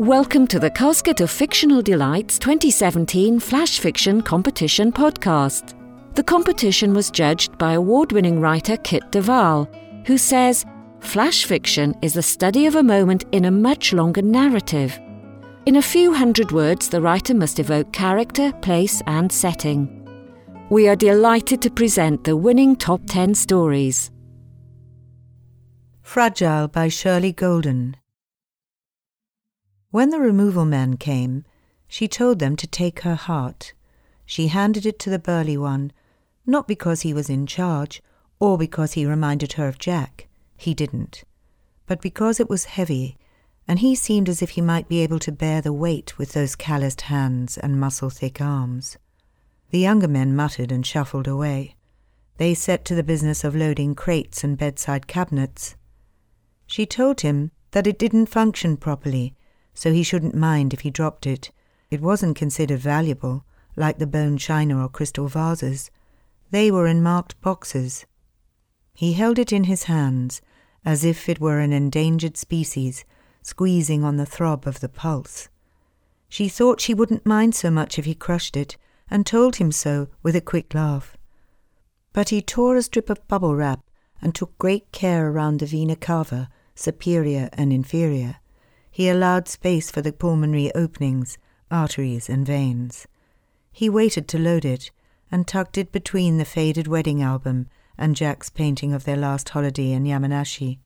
Welcome to the Casket of Fictional Delights 2017 Flash Fiction Competition podcast. The competition was judged by award winning writer Kit de Waal, who says Flash fiction is the study of a moment in a much longer narrative. In a few hundred words, the writer must evoke character, place, and setting. We are delighted to present the winning top 10 stories. Fragile by Shirley Golden. When the removal men came, she told them to take her heart. She handed it to the burly one, not because he was in charge, or because he reminded her of Jack. He didn't. But because it was heavy, and he seemed as if he might be able to bear the weight with those calloused hands and muscle thick arms. The younger men muttered and shuffled away. They set to the business of loading crates and bedside cabinets. She told him that it didn't function properly so he shouldn't mind if he dropped it. It wasn't considered valuable, like the bone china or crystal vases. They were in marked boxes. He held it in his hands, as if it were an endangered species, squeezing on the throb of the pulse. She thought she wouldn't mind so much if he crushed it, and told him so with a quick laugh. But he tore a strip of bubble wrap and took great care around the vena cava, superior and inferior he allowed space for the pulmonary openings, arteries, and veins. He waited to load it and tucked it between the faded wedding album and Jack's painting of their last holiday in Yamanashi.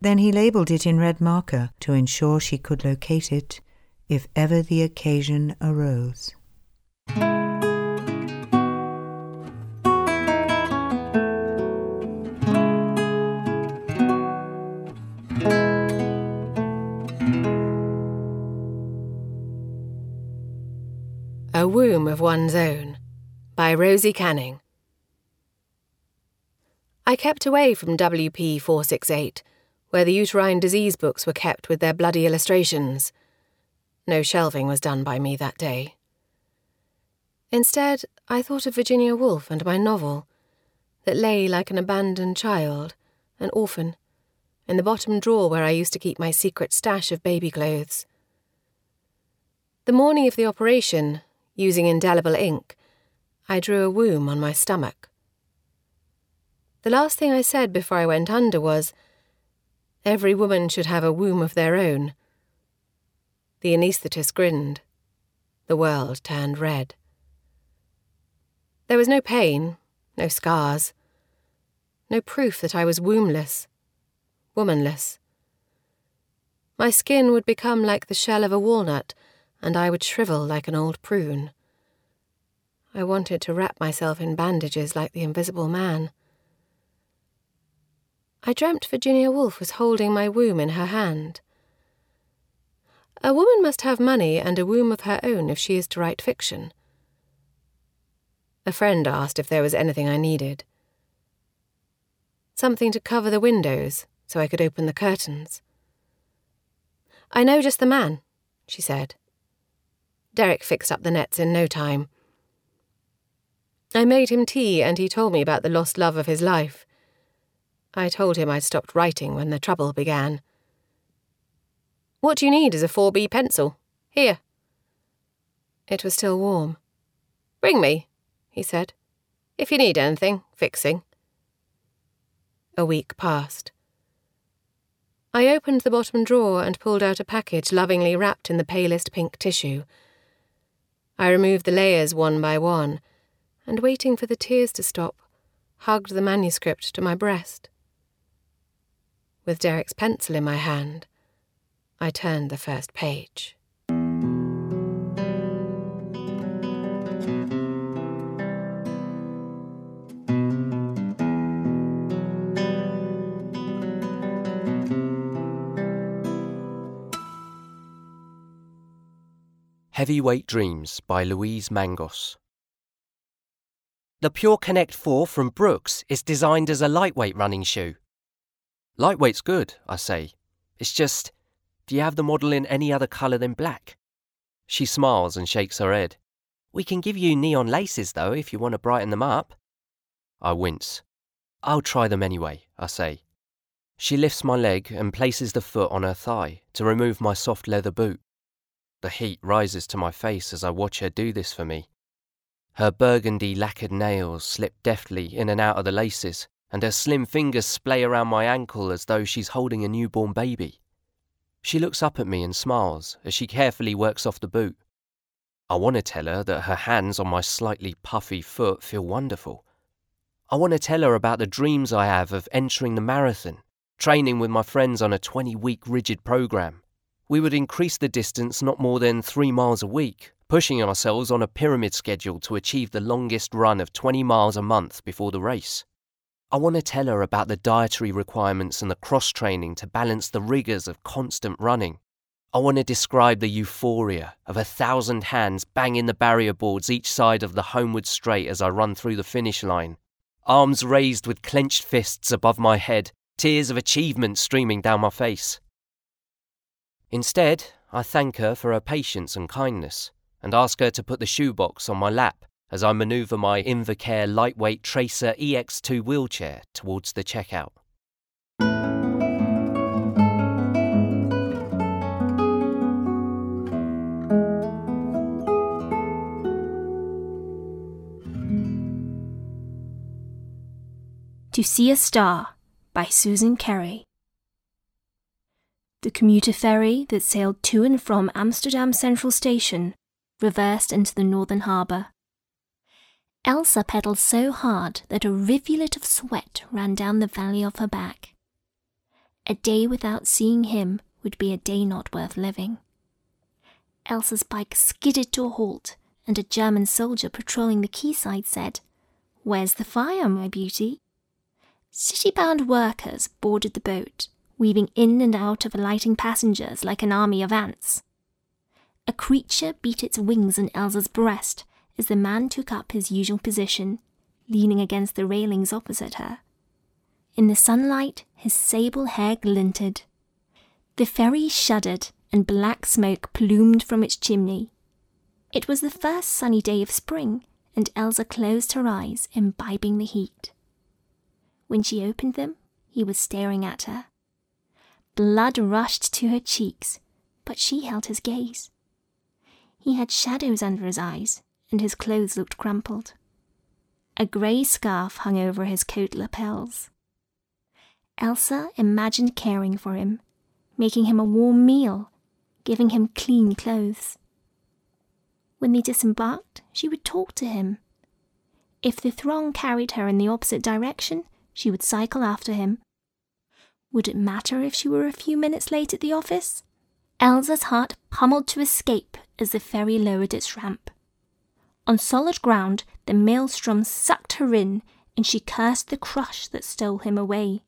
Then he labelled it in red marker to ensure she could locate it if ever the occasion arose. A Womb of One's Own by Rosie Canning. I kept away from WP 468, where the uterine disease books were kept with their bloody illustrations. No shelving was done by me that day. Instead, I thought of Virginia Woolf and my novel, that lay like an abandoned child, an orphan, in the bottom drawer where I used to keep my secret stash of baby clothes. The morning of the operation, using indelible ink, I drew a womb on my stomach. The last thing I said before I went under was, Every woman should have a womb of their own. The anaesthetist grinned. The world turned red. There was no pain, no scars, no proof that I was wombless, womanless. My skin would become like the shell of a walnut and I would shrivel like an old prune. I wanted to wrap myself in bandages like the invisible man. I dreamt Virginia Woolf was holding my womb in her hand. A woman must have money and a womb of her own if she is to write fiction. A friend asked if there was anything I needed. Something to cover the windows so I could open the curtains. I know just the man, she said. Derek fixed up the nets in no time. I made him tea, and he told me about the lost love of his life. I told him I'd stopped writing when the trouble began. What you need is a 4B pencil. Here. It was still warm. Ring me, he said, if you need anything fixing. A week passed. I opened the bottom drawer and pulled out a package lovingly wrapped in the palest pink tissue. I removed the layers one by one, and waiting for the tears to stop, hugged the manuscript to my breast. With Derek's pencil in my hand, I turned the first page. Heavyweight Dreams by Louise Mangos. The Pure Connect 4 from Brooks is designed as a lightweight running shoe. Lightweight's good, I say. It's just, do you have the model in any other colour than black? She smiles and shakes her head. We can give you neon laces, though, if you want to brighten them up. I wince. I'll try them anyway, I say. She lifts my leg and places the foot on her thigh to remove my soft leather boot. The heat rises to my face as I watch her do this for me. Her burgundy lacquered nails slip deftly in and out of the laces, and her slim fingers splay around my ankle as though she's holding a newborn baby. She looks up at me and smiles as she carefully works off the boot. I want to tell her that her hands on my slightly puffy foot feel wonderful. I want to tell her about the dreams I have of entering the marathon training with my friends on a 20 week rigid program. We would increase the distance not more than three miles a week, pushing ourselves on a pyramid schedule to achieve the longest run of 20 miles a month before the race. I want to tell her about the dietary requirements and the cross training to balance the rigours of constant running. I want to describe the euphoria of a thousand hands banging the barrier boards each side of the homeward straight as I run through the finish line. Arms raised with clenched fists above my head, tears of achievement streaming down my face. Instead, I thank her for her patience and kindness, and ask her to put the shoebox on my lap as I manoeuvre my Invacare lightweight Tracer EX2 wheelchair towards the checkout. To See a Star by Susan Carey. The commuter ferry that sailed to and from Amsterdam Central Station reversed into the northern harbour. Elsa pedalled so hard that a rivulet of sweat ran down the valley of her back. A day without seeing him would be a day not worth living. Elsa's bike skidded to a halt, and a German soldier patrolling the quayside said, Where's the fire, my beauty? City bound workers boarded the boat, weaving in and out of alighting passengers like an army of ants. A creature beat its wings in Elsa's breast as the man took up his usual position, leaning against the railings opposite her. In the sunlight, his sable hair glinted. The ferry shuddered, and black smoke plumed from its chimney. It was the first sunny day of spring, and Elsa closed her eyes, imbibing the heat. When she opened them, he was staring at her. Blood rushed to her cheeks, but she held his gaze. He had shadows under his eyes, and his clothes looked crumpled. A grey scarf hung over his coat lapels. Elsa imagined caring for him, making him a warm meal, giving him clean clothes. When they disembarked, she would talk to him. If the throng carried her in the opposite direction, she would cycle after him. Would it matter if she were a few minutes late at the office? Elsa's heart pummeled to escape as the ferry lowered its ramp. On solid ground, the maelstrom sucked her in, and she cursed the crush that stole him away.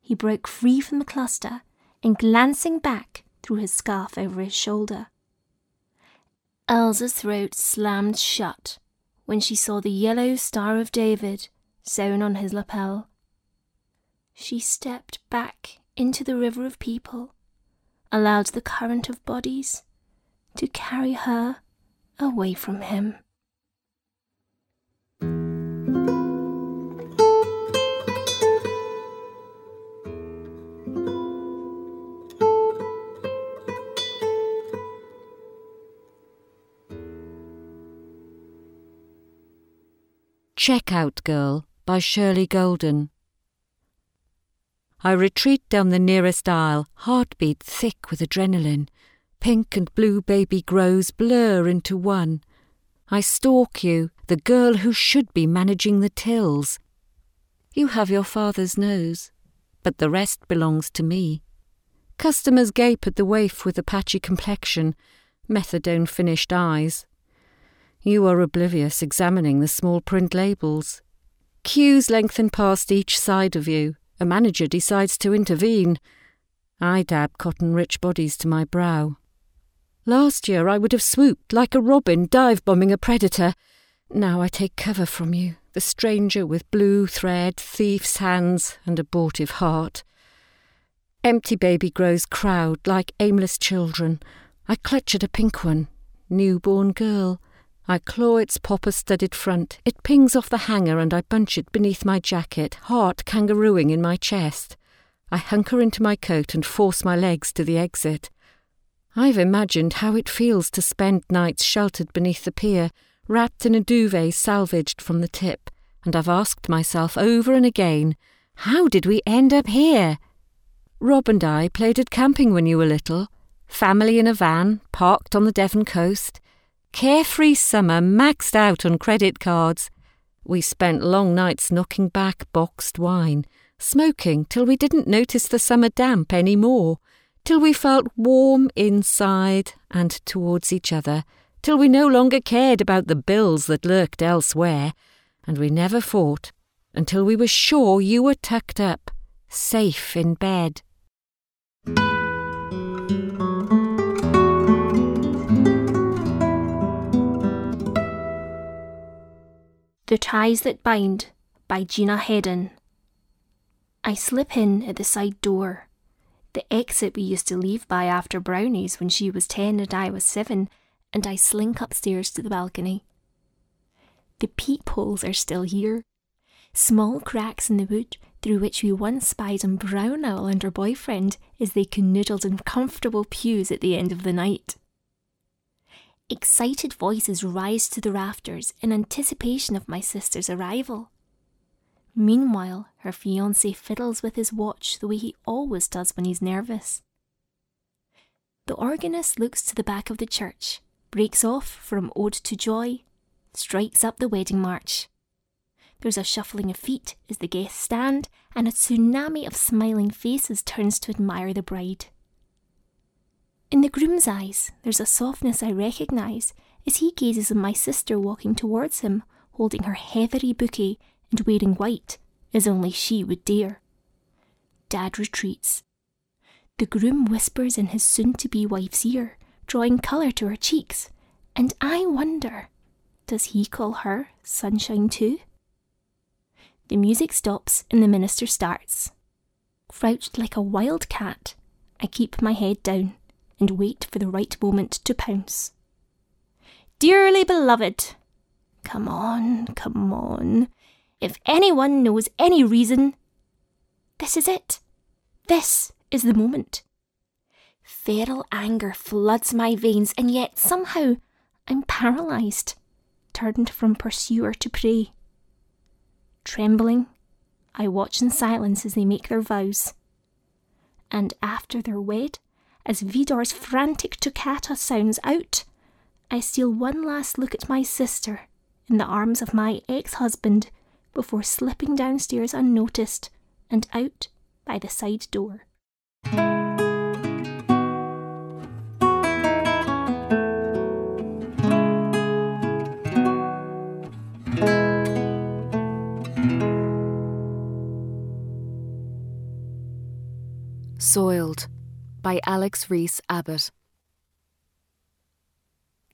He broke free from the cluster, and glancing back, threw his scarf over his shoulder. Elsa's throat slammed shut when she saw the yellow Star of David sewn on his lapel. She stepped back into the river of people, allowed the current of bodies to carry her away from him. Checkout Girl by Shirley Golden. I retreat down the nearest aisle, heartbeat thick with adrenaline. Pink and blue baby grows blur into one. I stalk you, the girl who should be managing the tills. You have your father's nose, but the rest belongs to me. Customers gape at the waif with the patchy complexion, methadone finished eyes. You are oblivious, examining the small print labels. Queues lengthen past each side of you. A manager decides to intervene. I dab cotton rich bodies to my brow. Last year I would have swooped like a robin dive bombing a predator. Now I take cover from you, the stranger with blue thread, thief's hands, and abortive heart. Empty baby grows crowd like aimless children. I clutch at a pink one, newborn girl. I claw its popper studded front. It pings off the hanger and I bunch it beneath my jacket, heart kangarooing in my chest. I hunker into my coat and force my legs to the exit. I've imagined how it feels to spend nights sheltered beneath the pier, wrapped in a duvet salvaged from the tip, and I've asked myself over and again, how did we end up here? Rob and I played at camping when you were little, family in a van, parked on the Devon coast, carefree summer maxed out on credit cards. We spent long nights knocking back boxed wine, smoking till we didn't notice the summer damp any more, till we felt warm inside and towards each other, till we no longer cared about the bills that lurked elsewhere, and we never fought until we were sure you were tucked up, safe in bed. The Ties That Bind by Gina Hedden. I slip in at the side door, the exit we used to leave by after brownies when she was ten and I was seven, and I slink upstairs to the balcony. The peepholes are still here, small cracks in the wood through which we once spied on Brown Owl and her boyfriend as they canoodled in comfortable pews at the end of the night. Excited voices rise to the rafters in anticipation of my sister's arrival. Meanwhile, her fiance fiddles with his watch the way he always does when he's nervous. The organist looks to the back of the church, breaks off from Ode to Joy, strikes up the wedding march. There's a shuffling of feet as the guests stand, and a tsunami of smiling faces turns to admire the bride. In the groom's eyes, there's a softness I recognise as he gazes on my sister walking towards him, holding her heathery bouquet and wearing white, as only she would dare. Dad retreats. The groom whispers in his soon to be wife's ear, drawing colour to her cheeks, and I wonder does he call her Sunshine too? The music stops and the minister starts. Crouched like a wild cat, I keep my head down and wait for the right moment to pounce. Dearly beloved, come on, come on. If anyone knows any reason, this is it. This is the moment. Feral anger floods my veins, and yet somehow I'm paralysed, turned from pursuer to prey. Trembling, I watch in silence as they make their vows. And after they're wed, as Widor's frantic toccata sounds out, I steal one last look at my sister in the arms of my ex husband before slipping downstairs unnoticed and out by the side door. By Alex Reece Abbott.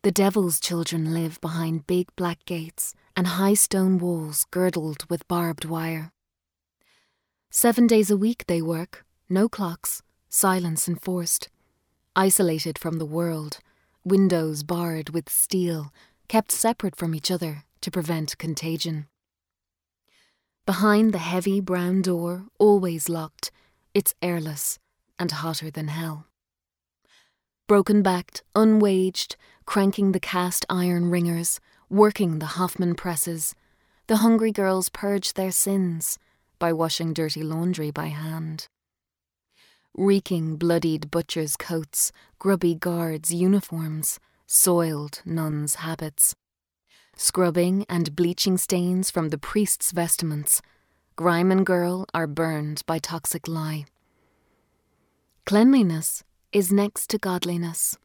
The devil's children live behind big black gates and high stone walls girdled with barbed wire. Seven days a week they work, no clocks, silence enforced, isolated from the world, windows barred with steel, kept separate from each other to prevent contagion. Behind the heavy brown door, always locked, it's airless, and hotter than hell. Broken backed, unwaged, cranking the cast iron wringers, working the Hoffman presses, the hungry girls purge their sins by washing dirty laundry by hand. Reeking, bloodied butchers' coats, grubby guards' uniforms, soiled nuns' habits. Scrubbing and bleaching stains from the priest's vestments, grime and girl are burned by toxic lye. Cleanliness is next to godliness.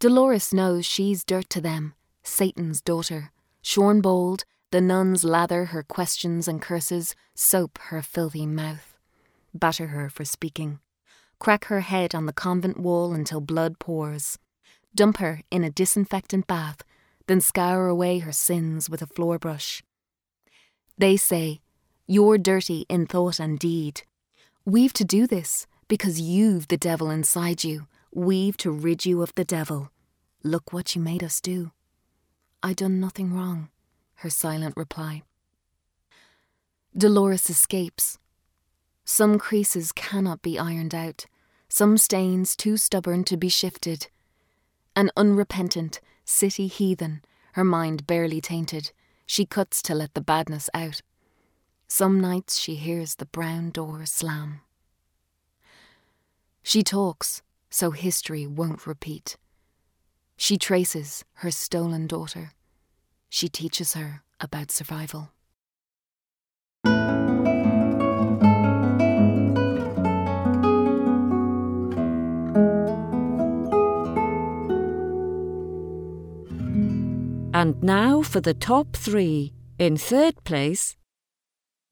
Dolores knows she's dirt to them, Satan's daughter. Shorn bold, the nuns lather her questions and curses, soap her filthy mouth, batter her for speaking, crack her head on the convent wall until blood pours, dump her in a disinfectant bath, then scour away her sins with a floor brush. They say, You're dirty in thought and deed. We've to do this because you've the devil inside you. We've to rid you of the devil. Look what you made us do. I done nothing wrong, her silent reply. Dolores escapes. Some creases cannot be ironed out, some stains too stubborn to be shifted. An unrepentant, city heathen, her mind barely tainted, she cuts to let the badness out. Some nights she hears the brown door slam. She talks, so history won't repeat. She traces her stolen daughter. She teaches her about survival. And now for the top three. In third place,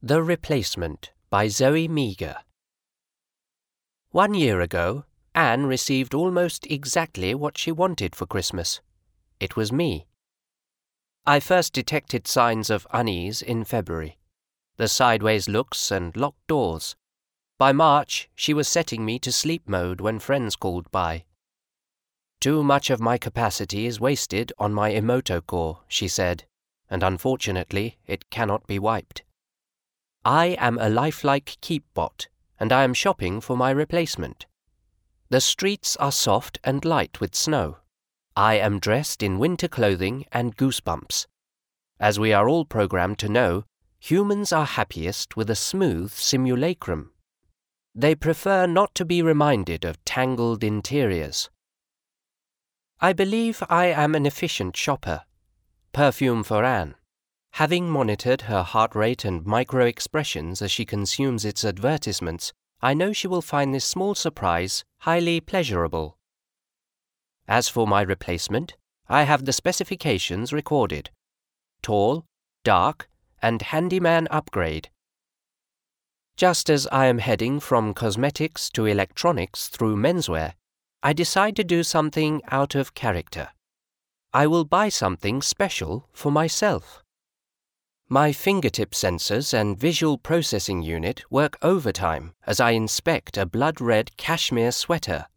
The Replacement by Zoe Meager. One year ago, Anne received almost exactly what she wanted for Christmas. It was me. I first detected signs of unease in February the sideways looks and locked doors. By March, she was setting me to sleep mode when friends called by. Too much of my capacity is wasted on my Emoto core, she said, and unfortunately, it cannot be wiped. I am a lifelike keep bot, and I am shopping for my replacement. The streets are soft and light with snow. I am dressed in winter clothing and goosebumps. As we are all programmed to know, humans are happiest with a smooth simulacrum. They prefer not to be reminded of tangled interiors. I believe I am an efficient shopper. Perfume for Anne. Having monitored her heart rate and micro expressions as she consumes its advertisements, I know she will find this small surprise highly pleasurable. As for my replacement, I have the specifications recorded tall, dark, and handyman upgrade. Just as I am heading from cosmetics to electronics through menswear, I decide to do something out of character. I will buy something special for myself. My fingertip sensors and visual processing unit work overtime as I inspect a blood red cashmere sweater.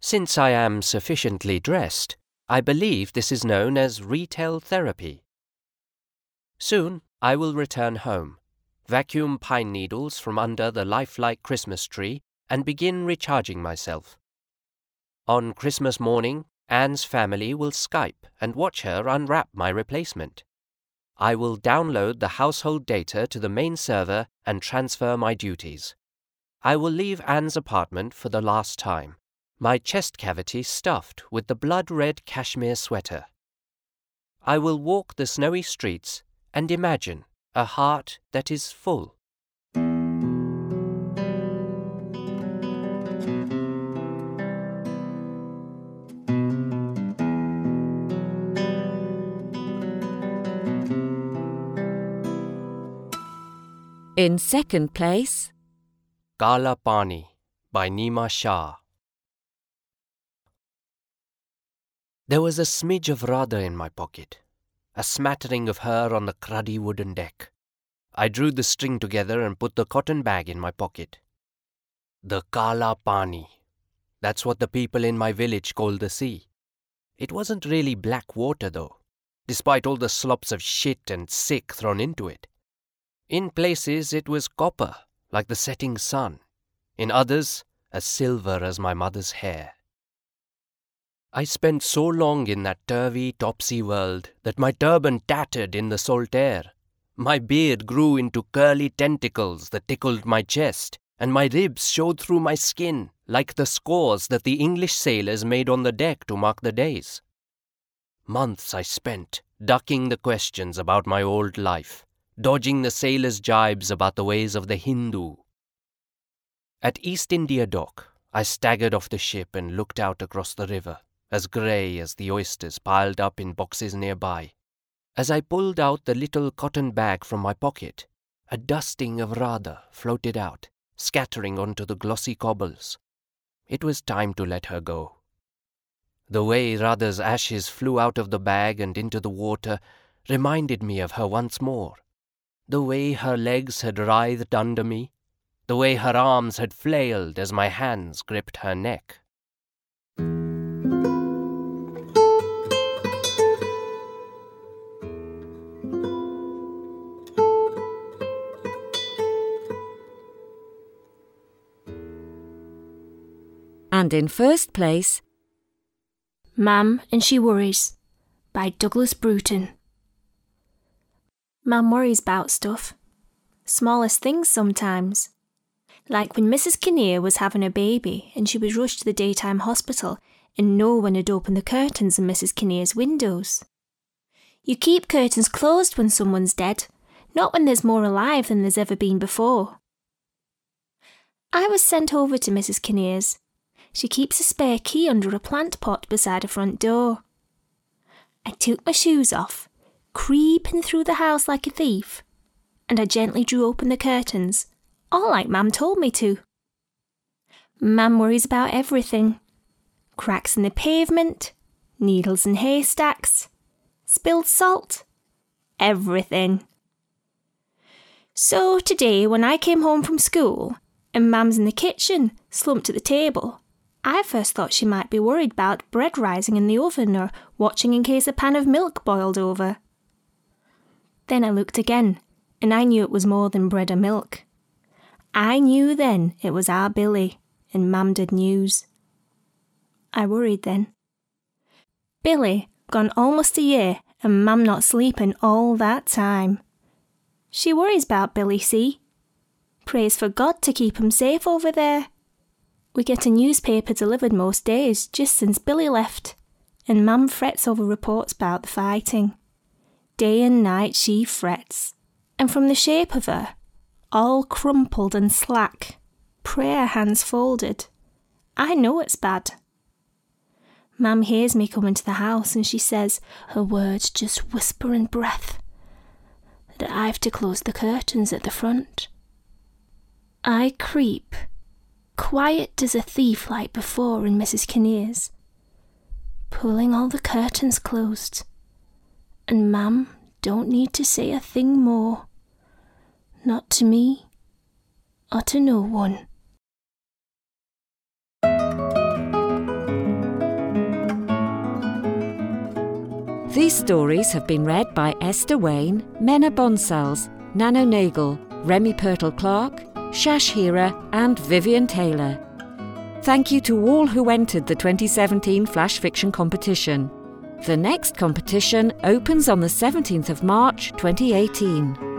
Since I am sufficiently dressed, I believe this is known as retail therapy. Soon I will return home, vacuum pine needles from under the lifelike Christmas tree, and begin recharging myself. On Christmas morning, Anne's family will Skype and watch her unwrap my replacement. I will download the household data to the main server and transfer my duties. I will leave Anne's apartment for the last time, my chest cavity stuffed with the blood red cashmere sweater. I will walk the snowy streets and imagine a heart that is full. In second place, Kala Pani by Nima Shah. There was a smidge of Radha in my pocket, a smattering of her on the cruddy wooden deck. I drew the string together and put the cotton bag in my pocket. The Kala Pani. That's what the people in my village call the sea. It wasn't really black water, though, despite all the slops of shit and sick thrown into it. In places it was copper, like the setting sun. In others, as silver as my mother's hair. I spent so long in that turvy, topsy world that my turban tattered in the salt air. My beard grew into curly tentacles that tickled my chest, and my ribs showed through my skin like the scores that the English sailors made on the deck to mark the days. Months I spent ducking the questions about my old life, dodging the sailors' jibes about the ways of the Hindu. At East India Dock, I staggered off the ship and looked out across the river, as grey as the oysters piled up in boxes nearby. As I pulled out the little cotton bag from my pocket, a dusting of Radha floated out, scattering onto the glossy cobbles. It was time to let her go. The way Radha's ashes flew out of the bag and into the water reminded me of her once more. The way her legs had writhed under me, the way her arms had flailed as my hands gripped her neck. And in first place, Mam and She Worries by Douglas Bruton. Mam worries about stuff. Smallest things sometimes. Like when Mrs. Kinnear was having a baby and she was rushed to the daytime hospital and no one had opened the curtains in Mrs. Kinnear's windows. You keep curtains closed when someone's dead, not when there's more alive than there's ever been before. I was sent over to Mrs. Kinnear's. She keeps a spare key under a plant pot beside her front door. I took my shoes off, creeping through the house like a thief, and I gently drew open the curtains, all like Mam told me to. Mam worries about everything cracks in the pavement, needles in haystacks, spilled salt, everything. So today, when I came home from school and Mam's in the kitchen, slumped at the table, I first thought she might be worried about bread rising in the oven or watching in case a pan of milk boiled over. Then I looked again, and I knew it was more than bread or milk. I knew then it was our Billy, and Mam did news. I worried then. Billy, gone almost a year, and Mum not sleeping all that time. She worries about Billy, see? Prays for God to keep him safe over there. We get a newspaper delivered most days, just since Billy left, and Mum frets over reports about the fighting. Day and night she frets, and from the shape of her, all crumpled and slack, prayer hands folded, I know it's bad. Mam hears me come into the house and she says, her words just whisper in breath, that I've to close the curtains at the front. I creep, quiet as a thief like before in Mrs. Kinnear's, pulling all the curtains closed, and Mam don't need to say a thing more, not to me or to no one. These stories have been read by Esther Wayne, Mena Bonsals, Nano Nagel, Remy Purtle Clark, Shash Hira, and Vivian Taylor. Thank you to all who entered the 2017 Flash Fiction competition. The next competition opens on the 17th of March 2018.